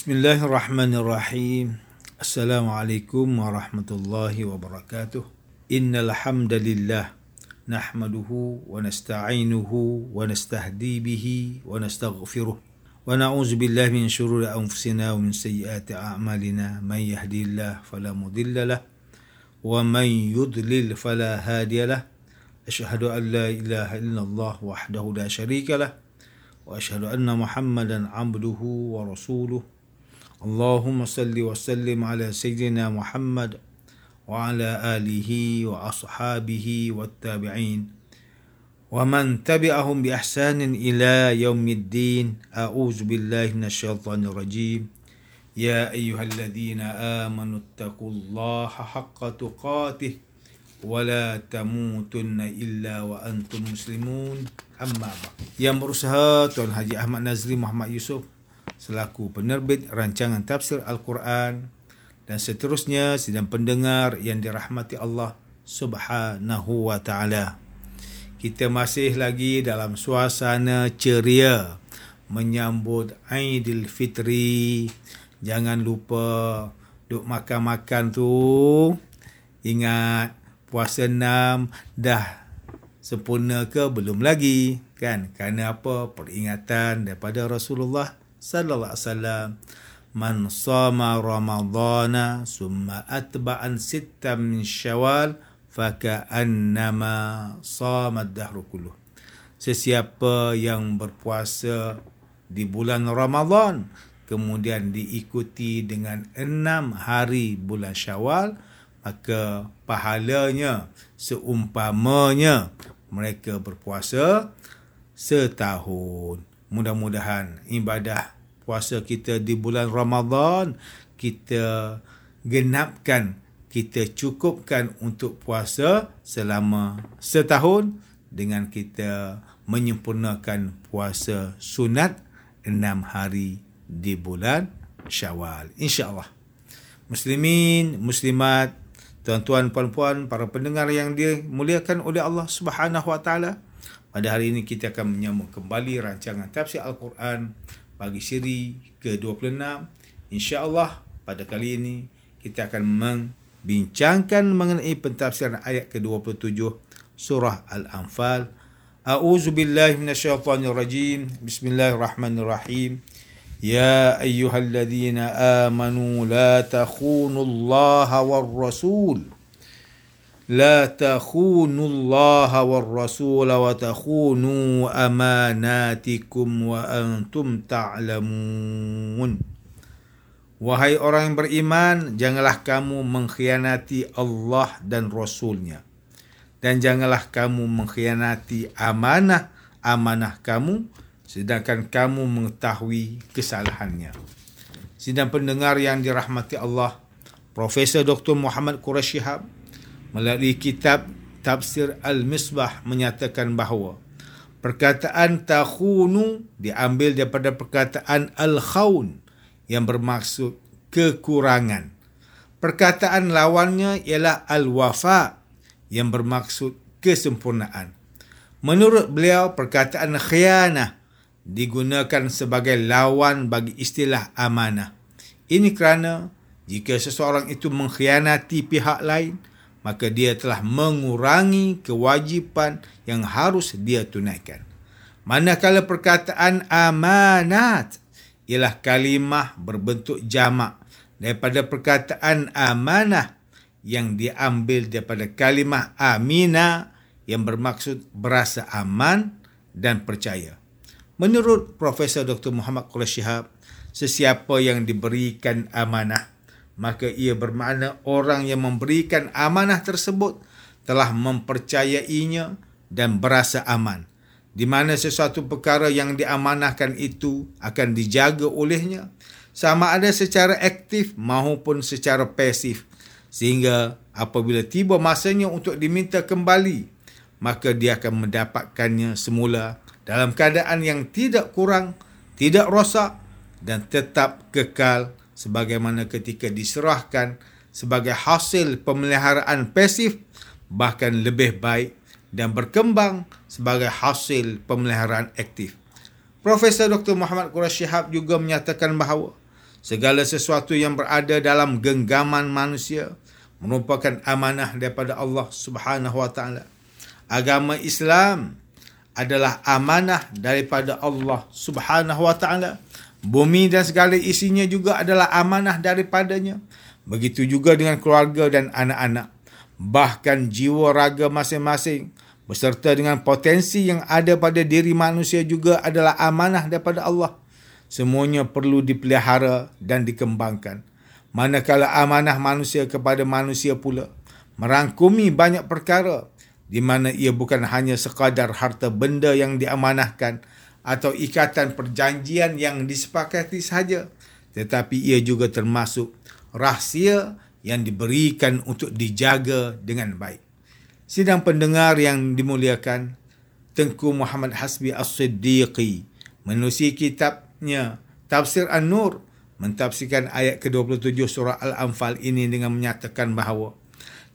Bismillahirrahmanirrahim. Assalamualaikum warahmatullahi wabarakatuh. Innal hamdalillah nahmaduhu wa nasta'inuhu wa nastahdi bihi wa nastaghfiruh. Wa na'udzu billahi min shururi anfusina wa min sayyiati a'malina. Man yahdihillahu fala mudilla lahu wa man yudlil fala hadiya lahu. Ashhadu an la ilaha illallah wahdahu la syarika lahu واشهد ان محمدا عبده ورسوله اللهم صل وسلم على سيدنا محمد وعلى آله وأصحابه والتابعين ومن تبعهم بإحسان إلى يوم الدين. أعوذ بالله من الشيطان الرجيم. يا أيها الذين آمنوا اتقوا الله حق تقاته ولا تموتن إلا وأنتم مسلمون. أما بعد. Yang berusaha Tuan Haji Ahmad Muhammad Yusof. Selaku penerbit rancangan tafsir Al-Quran dan seterusnya sidang pendengar yang dirahmati Allah Subhanahu wa taala. Kita masih lagi dalam suasana ceria menyambut Aidilfitri. Jangan lupa duk makan-makan tu. Ingat puasa enam dah sempurna ke belum lagi kan kerana apa peringatan daripada Rasulullah sallallahu alaihi wasallam man sama ramadhana summa atba'an sittam min syawal faka'annama sama ad-dahru kulluh sesiapa yang berpuasa di bulan Ramadan kemudian diikuti dengan enam hari bulan Syawal maka pahalanya seumpamanya mereka berpuasa setahun. Mudah-mudahan ibadah puasa kita di bulan Ramadan kita genapkan, kita cukupkan untuk puasa selama setahun dengan kita menyempurnakan puasa sunat enam hari di bulan Syawal. InsyaAllah. Muslimin, muslimat, tuan-tuan, puan-puan, para pendengar yang dimuliakan oleh Allah Subhanahu Wa Taala. Pada hari ini kita akan menyambung kembali rancangan tafsir Al-Quran bagi siri ke-26. Insya-Allah pada kali ini kita akan membincangkan mengenai pentafsiran ayat ke-27 surah Al-Anfal. A'udzu billahi minasyaitonir rajim. Bismillahirrahmanirrahim. Ya ayyuhalladzina amanu la takhunullaha war rasul. لا تخونوا الله والرسول وتخونوا أماناتكم وأنتم تعلمون Wahai orang yang beriman, janganlah kamu mengkhianati Allah dan Rasulnya. Dan janganlah kamu mengkhianati amanah-amanah kamu sedangkan kamu mengetahui kesalahannya. Sidang pendengar yang dirahmati Allah, Profesor Dr. Muhammad Quraisy Shihab melalui kitab Tafsir Al-Misbah menyatakan bahawa perkataan takhunu diambil daripada perkataan al-khaun yang bermaksud kekurangan. Perkataan lawannya ialah al-wafa yang bermaksud kesempurnaan. Menurut beliau, perkataan khianah digunakan sebagai lawan bagi istilah amanah. Ini kerana jika seseorang itu mengkhianati pihak lain, maka dia telah mengurangi kewajipan yang harus dia tunaikan. Manakala perkataan amanat ialah kalimah berbentuk jamak daripada perkataan amanah yang diambil daripada kalimah amina yang bermaksud berasa aman dan percaya. Menurut Profesor Dr. Muhammad Quraisy Shihab, sesiapa yang diberikan amanah, maka ia bermakna orang yang memberikan amanah tersebut telah mempercayainya dan berasa aman. Di mana sesuatu perkara yang diamanahkan itu akan dijaga olehnya sama ada secara aktif maupun secara pasif sehingga apabila tiba masanya untuk diminta kembali maka dia akan mendapatkannya semula dalam keadaan yang tidak kurang, tidak rosak dan tetap kekal sebagaimana ketika diserahkan sebagai hasil pemeliharaan pasif bahkan lebih baik dan berkembang sebagai hasil pemeliharaan aktif. Profesor Dr. Muhammad Quraisy Shihab juga menyatakan bahawa segala sesuatu yang berada dalam genggaman manusia merupakan amanah daripada Allah Subhanahu wa taala. Agama Islam adalah amanah daripada Allah Subhanahu wa taala. Bumi dan segala isinya juga adalah amanah daripadanya. Begitu juga dengan keluarga dan anak-anak. Bahkan jiwa raga masing-masing beserta dengan potensi yang ada pada diri manusia juga adalah amanah daripada Allah. Semuanya perlu dipelihara dan dikembangkan. Manakala amanah manusia kepada manusia pula merangkumi banyak perkara di mana ia bukan hanya sekadar harta benda yang diamanahkan atau ikatan perjanjian yang disepakati sahaja tetapi ia juga termasuk rahsia yang diberikan untuk dijaga dengan baik. Sidang pendengar yang dimuliakan, Tengku Muhammad Hasbi As-Siddiqi menusi kitabnya Tafsir An-Nur mentafsirkan ayat ke-27 surah Al-Anfal ini dengan menyatakan bahawa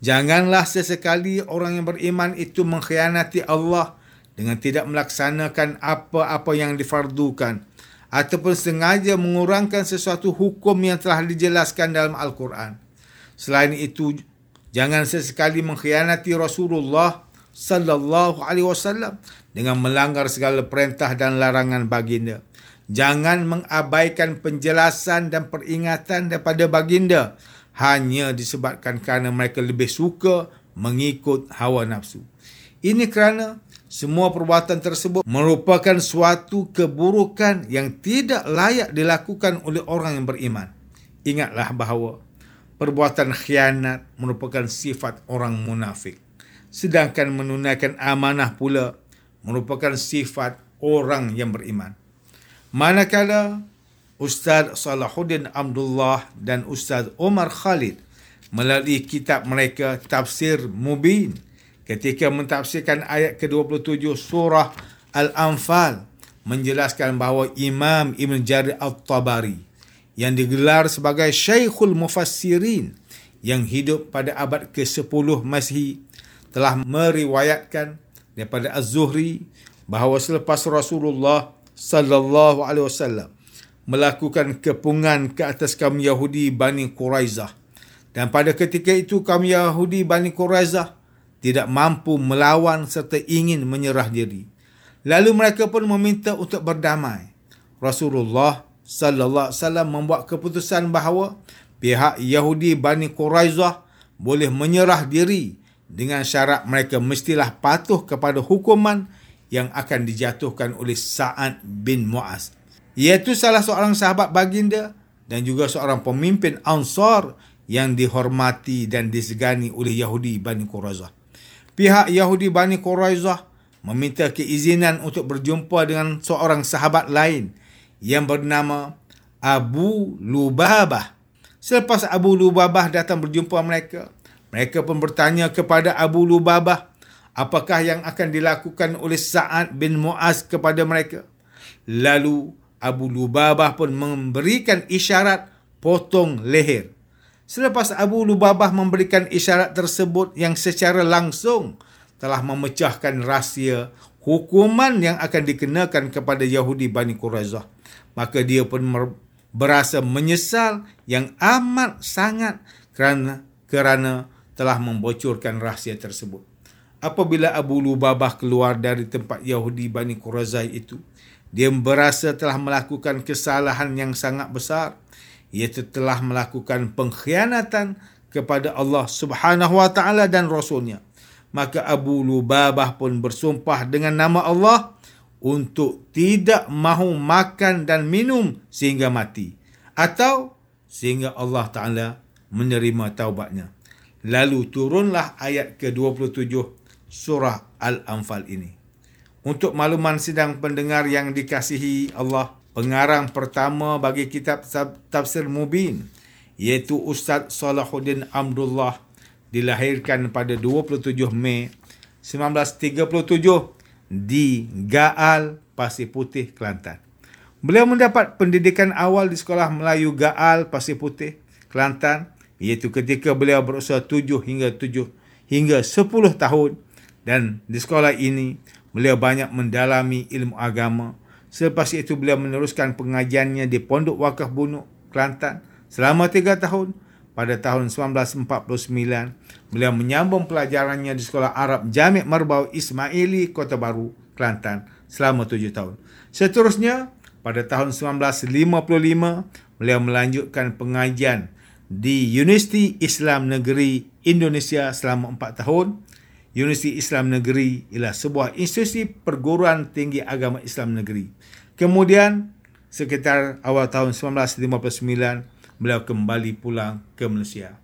Janganlah sesekali orang yang beriman itu mengkhianati Allah dengan tidak melaksanakan apa-apa yang difardukan ataupun sengaja mengurangkan sesuatu hukum yang telah dijelaskan dalam Al-Quran. Selain itu, jangan sesekali mengkhianati Rasulullah sallallahu alaihi wasallam dengan melanggar segala perintah dan larangan baginda. Jangan mengabaikan penjelasan dan peringatan daripada baginda hanya disebabkan kerana mereka lebih suka mengikut hawa nafsu. Ini kerana semua perbuatan tersebut merupakan suatu keburukan yang tidak layak dilakukan oleh orang yang beriman. Ingatlah bahawa perbuatan khianat merupakan sifat orang munafik. Sedangkan menunaikan amanah pula merupakan sifat orang yang beriman. Manakala Ustaz Salahuddin Abdullah dan Ustaz Omar Khalid melalui kitab mereka Tafsir Mubin ketika mentafsirkan ayat ke-27 surah Al-Anfal menjelaskan bahawa Imam Ibn Jarir Al-Tabari yang digelar sebagai Syekhul Mufassirin yang hidup pada abad ke-10 Masihi telah meriwayatkan daripada Az-Zuhri bahawa selepas Rasulullah sallallahu alaihi wasallam melakukan kepungan ke atas kaum Yahudi Bani Quraizah. Dan pada ketika itu kaum Yahudi Bani Quraizah tidak mampu melawan serta ingin menyerah diri. Lalu mereka pun meminta untuk berdamai. Rasulullah sallallahu alaihi wasallam membuat keputusan bahawa pihak Yahudi Bani Quraizah boleh menyerah diri dengan syarat mereka mestilah patuh kepada hukuman yang akan dijatuhkan oleh Sa'ad bin Mu'az iaitu salah seorang sahabat baginda dan juga seorang pemimpin Ansar yang dihormati dan disegani oleh Yahudi Bani Quraizah. Pihak Yahudi Bani Quraizah meminta keizinan untuk berjumpa dengan seorang sahabat lain yang bernama Abu Lubabah. Selepas Abu Lubabah datang berjumpa mereka, mereka pun bertanya kepada Abu Lubabah apakah yang akan dilakukan oleh Sa'ad bin Mu'az kepada mereka. Lalu Abu Lubabah pun memberikan isyarat potong leher. Selepas Abu Lubabah memberikan isyarat tersebut yang secara langsung telah memecahkan rahsia hukuman yang akan dikenakan kepada Yahudi Bani Quraizah. Maka dia pun berasa menyesal yang amat sangat kerana, kerana telah membocorkan rahsia tersebut. Apabila Abu Lubabah keluar dari tempat Yahudi Bani Quraizah itu, dia berasa telah melakukan kesalahan yang sangat besar iaitu telah melakukan pengkhianatan kepada Allah Subhanahu wa taala dan rasulnya. Maka Abu Lubabah pun bersumpah dengan nama Allah untuk tidak mahu makan dan minum sehingga mati atau sehingga Allah taala menerima taubatnya. Lalu turunlah ayat ke-27 surah Al-Anfal ini. Untuk makluman sidang pendengar yang dikasihi Allah, pengarang pertama bagi kitab Tafsir Mubin, iaitu Ustaz Salahuddin Abdullah, dilahirkan pada 27 Mei 1937 di Gaal, Pasir Putih, Kelantan. Beliau mendapat pendidikan awal di Sekolah Melayu Gaal, Pasir Putih, Kelantan, iaitu ketika beliau berusia 7 hingga 7 hingga 10 tahun dan di sekolah ini Beliau banyak mendalami ilmu agama. Selepas itu beliau meneruskan pengajiannya di Pondok Wakaf Bunuk, Kelantan selama tiga tahun. Pada tahun 1949, beliau menyambung pelajarannya di Sekolah Arab Jamik Merbau Ismaili Kota Baru, Kelantan selama tujuh tahun. Seterusnya, pada tahun 1955, beliau melanjutkan pengajian di Universiti Islam Negeri Indonesia selama empat tahun. Universiti Islam Negeri ialah sebuah institusi perguruan tinggi agama Islam negeri. Kemudian, sekitar awal tahun 1959, beliau kembali pulang ke Malaysia.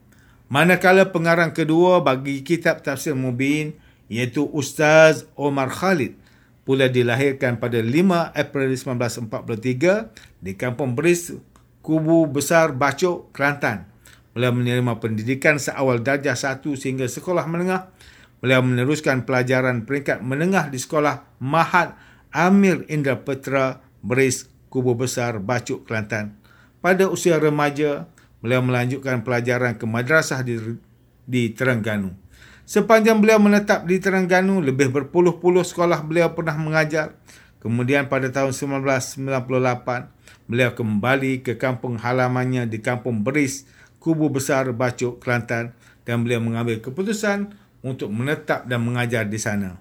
Manakala pengarang kedua bagi kitab Tafsir Mubin iaitu Ustaz Omar Khalid pula dilahirkan pada 5 April 1943 di Kampung Beris, Kubu Besar Bacok, Kelantan. Beliau menerima pendidikan seawal darjah 1 sehingga sekolah menengah. Beliau meneruskan pelajaran peringkat menengah di sekolah Mahat Amir Indra Petra Beris, Kubu Besar Bacok, Kelantan. Pada usia remaja, beliau melanjutkan pelajaran ke madrasah di, di Terengganu. Sepanjang beliau menetap di Terengganu, lebih berpuluh-puluh sekolah beliau pernah mengajar. Kemudian pada tahun 1998, beliau kembali ke kampung halamannya di Kampung Beris, Kubu Besar Bacok, Kelantan dan beliau mengambil keputusan untuk menetap dan mengajar di sana.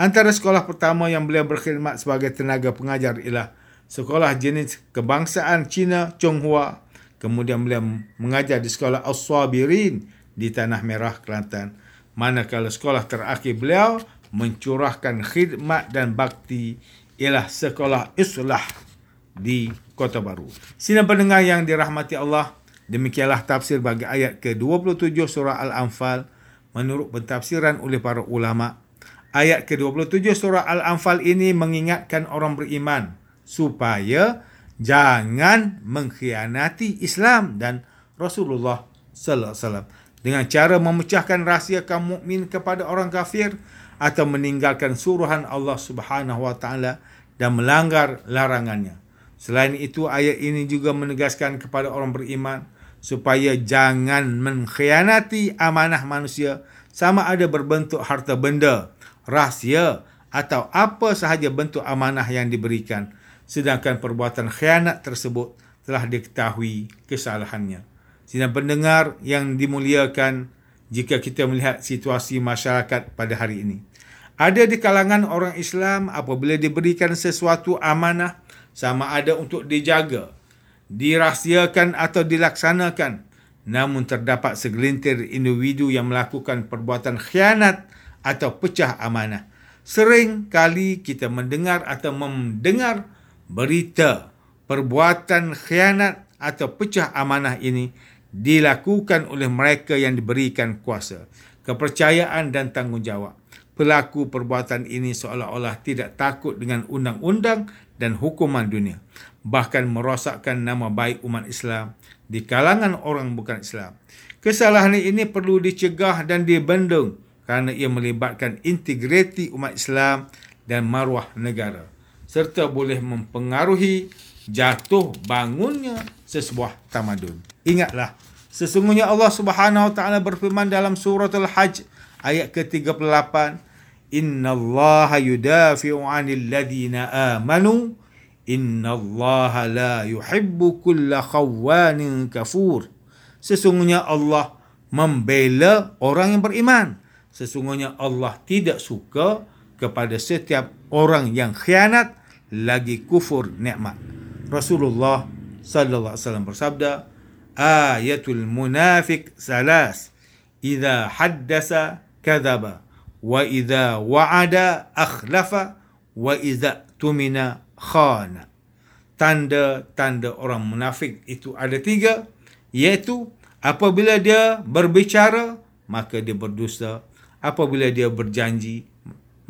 Antara sekolah pertama yang beliau berkhidmat sebagai tenaga pengajar ialah sekolah jenis kebangsaan Cina Chonghua. Kemudian beliau mengajar di sekolah As-Sabirin di Tanah Merah, Kelantan. Manakala sekolah terakhir beliau mencurahkan khidmat dan bakti ialah sekolah Islah di Kota Baru. Sina pendengar yang dirahmati Allah, demikianlah tafsir bagi ayat ke-27 surah Al-Anfal menurut pentafsiran oleh para ulama. Ayat ke-27 surah Al-Anfal ini mengingatkan orang beriman supaya jangan mengkhianati Islam dan Rasulullah sallallahu alaihi wasallam dengan cara memecahkan rahsia kaum mukmin kepada orang kafir atau meninggalkan suruhan Allah Subhanahu wa taala dan melanggar larangannya. Selain itu ayat ini juga menegaskan kepada orang beriman supaya jangan mengkhianati amanah manusia sama ada berbentuk harta benda, rahsia atau apa sahaja bentuk amanah yang diberikan sedangkan perbuatan khianat tersebut telah diketahui kesalahannya. Sidang pendengar yang dimuliakan jika kita melihat situasi masyarakat pada hari ini. Ada di kalangan orang Islam apabila diberikan sesuatu amanah sama ada untuk dijaga, dirahsiakan atau dilaksanakan namun terdapat segelintir individu yang melakukan perbuatan khianat atau pecah amanah. Sering kali kita mendengar atau mendengar berita perbuatan khianat atau pecah amanah ini dilakukan oleh mereka yang diberikan kuasa, kepercayaan dan tanggungjawab. Pelaku perbuatan ini seolah-olah tidak takut dengan undang-undang dan hukuman dunia. Bahkan merosakkan nama baik umat Islam di kalangan orang bukan Islam. Kesalahan ini perlu dicegah dan dibendung kerana ia melibatkan integriti umat Islam dan maruah negara serta boleh mempengaruhi jatuh bangunnya sesebuah tamadun. Ingatlah, sesungguhnya Allah Subhanahu wa taala berfirman dalam surah Al-Hajj ayat ke-38, "Inna Allah yudafi'u 'anil ladina amanu, inna Allah la yuhibbu kulla khawanin kafur." Sesungguhnya Allah membela orang yang beriman. Sesungguhnya Allah tidak suka kepada setiap orang yang khianat lagi kufur nikmat. Rasulullah sallallahu alaihi wasallam bersabda, "Ayatul munafiq salas. Idza haddasa kadzaba wa idza wa'ada akhlafa wa idza tumina khana." Tanda-tanda orang munafik itu ada tiga, iaitu apabila dia berbicara, maka dia berdusta. Apabila dia berjanji,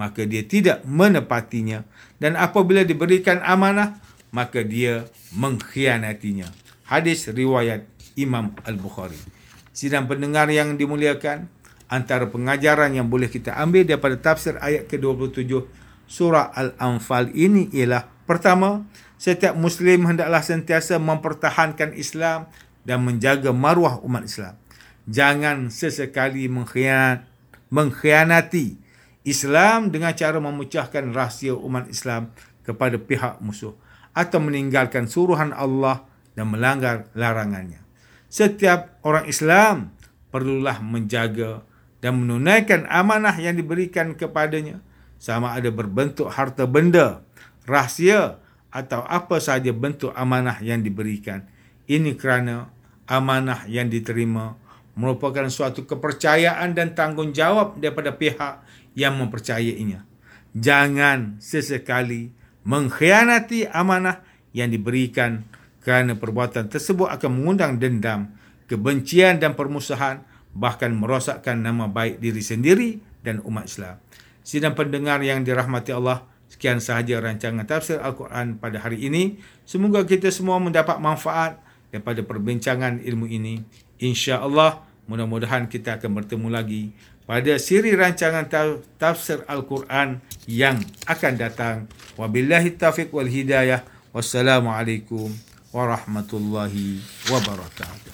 maka dia tidak menepatinya dan apabila diberikan amanah maka dia mengkhianatinya hadis riwayat Imam Al-Bukhari sidang pendengar yang dimuliakan antara pengajaran yang boleh kita ambil daripada tafsir ayat ke-27 surah Al-Anfal ini ialah pertama setiap muslim hendaklah sentiasa mempertahankan Islam dan menjaga maruah umat Islam jangan sesekali mengkhianat mengkhianati Islam dengan cara memecahkan rahsia umat Islam kepada pihak musuh atau meninggalkan suruhan Allah dan melanggar larangannya. Setiap orang Islam perlulah menjaga dan menunaikan amanah yang diberikan kepadanya sama ada berbentuk harta benda, rahsia atau apa sahaja bentuk amanah yang diberikan. Ini kerana amanah yang diterima merupakan suatu kepercayaan dan tanggungjawab daripada pihak yang mempercayainya. Jangan sesekali mengkhianati amanah yang diberikan kerana perbuatan tersebut akan mengundang dendam, kebencian dan permusuhan bahkan merosakkan nama baik diri sendiri dan umat Islam. Sidang pendengar yang dirahmati Allah, sekian sahaja rancangan tafsir Al-Quran pada hari ini. Semoga kita semua mendapat manfaat daripada perbincangan ilmu ini. Insya Allah, mudah-mudahan kita akan bertemu lagi pada siri rancangan tafsir Al-Quran yang akan datang. Wabillahi taufiq wal hidayah. Wassalamualaikum warahmatullahi wabarakatuh.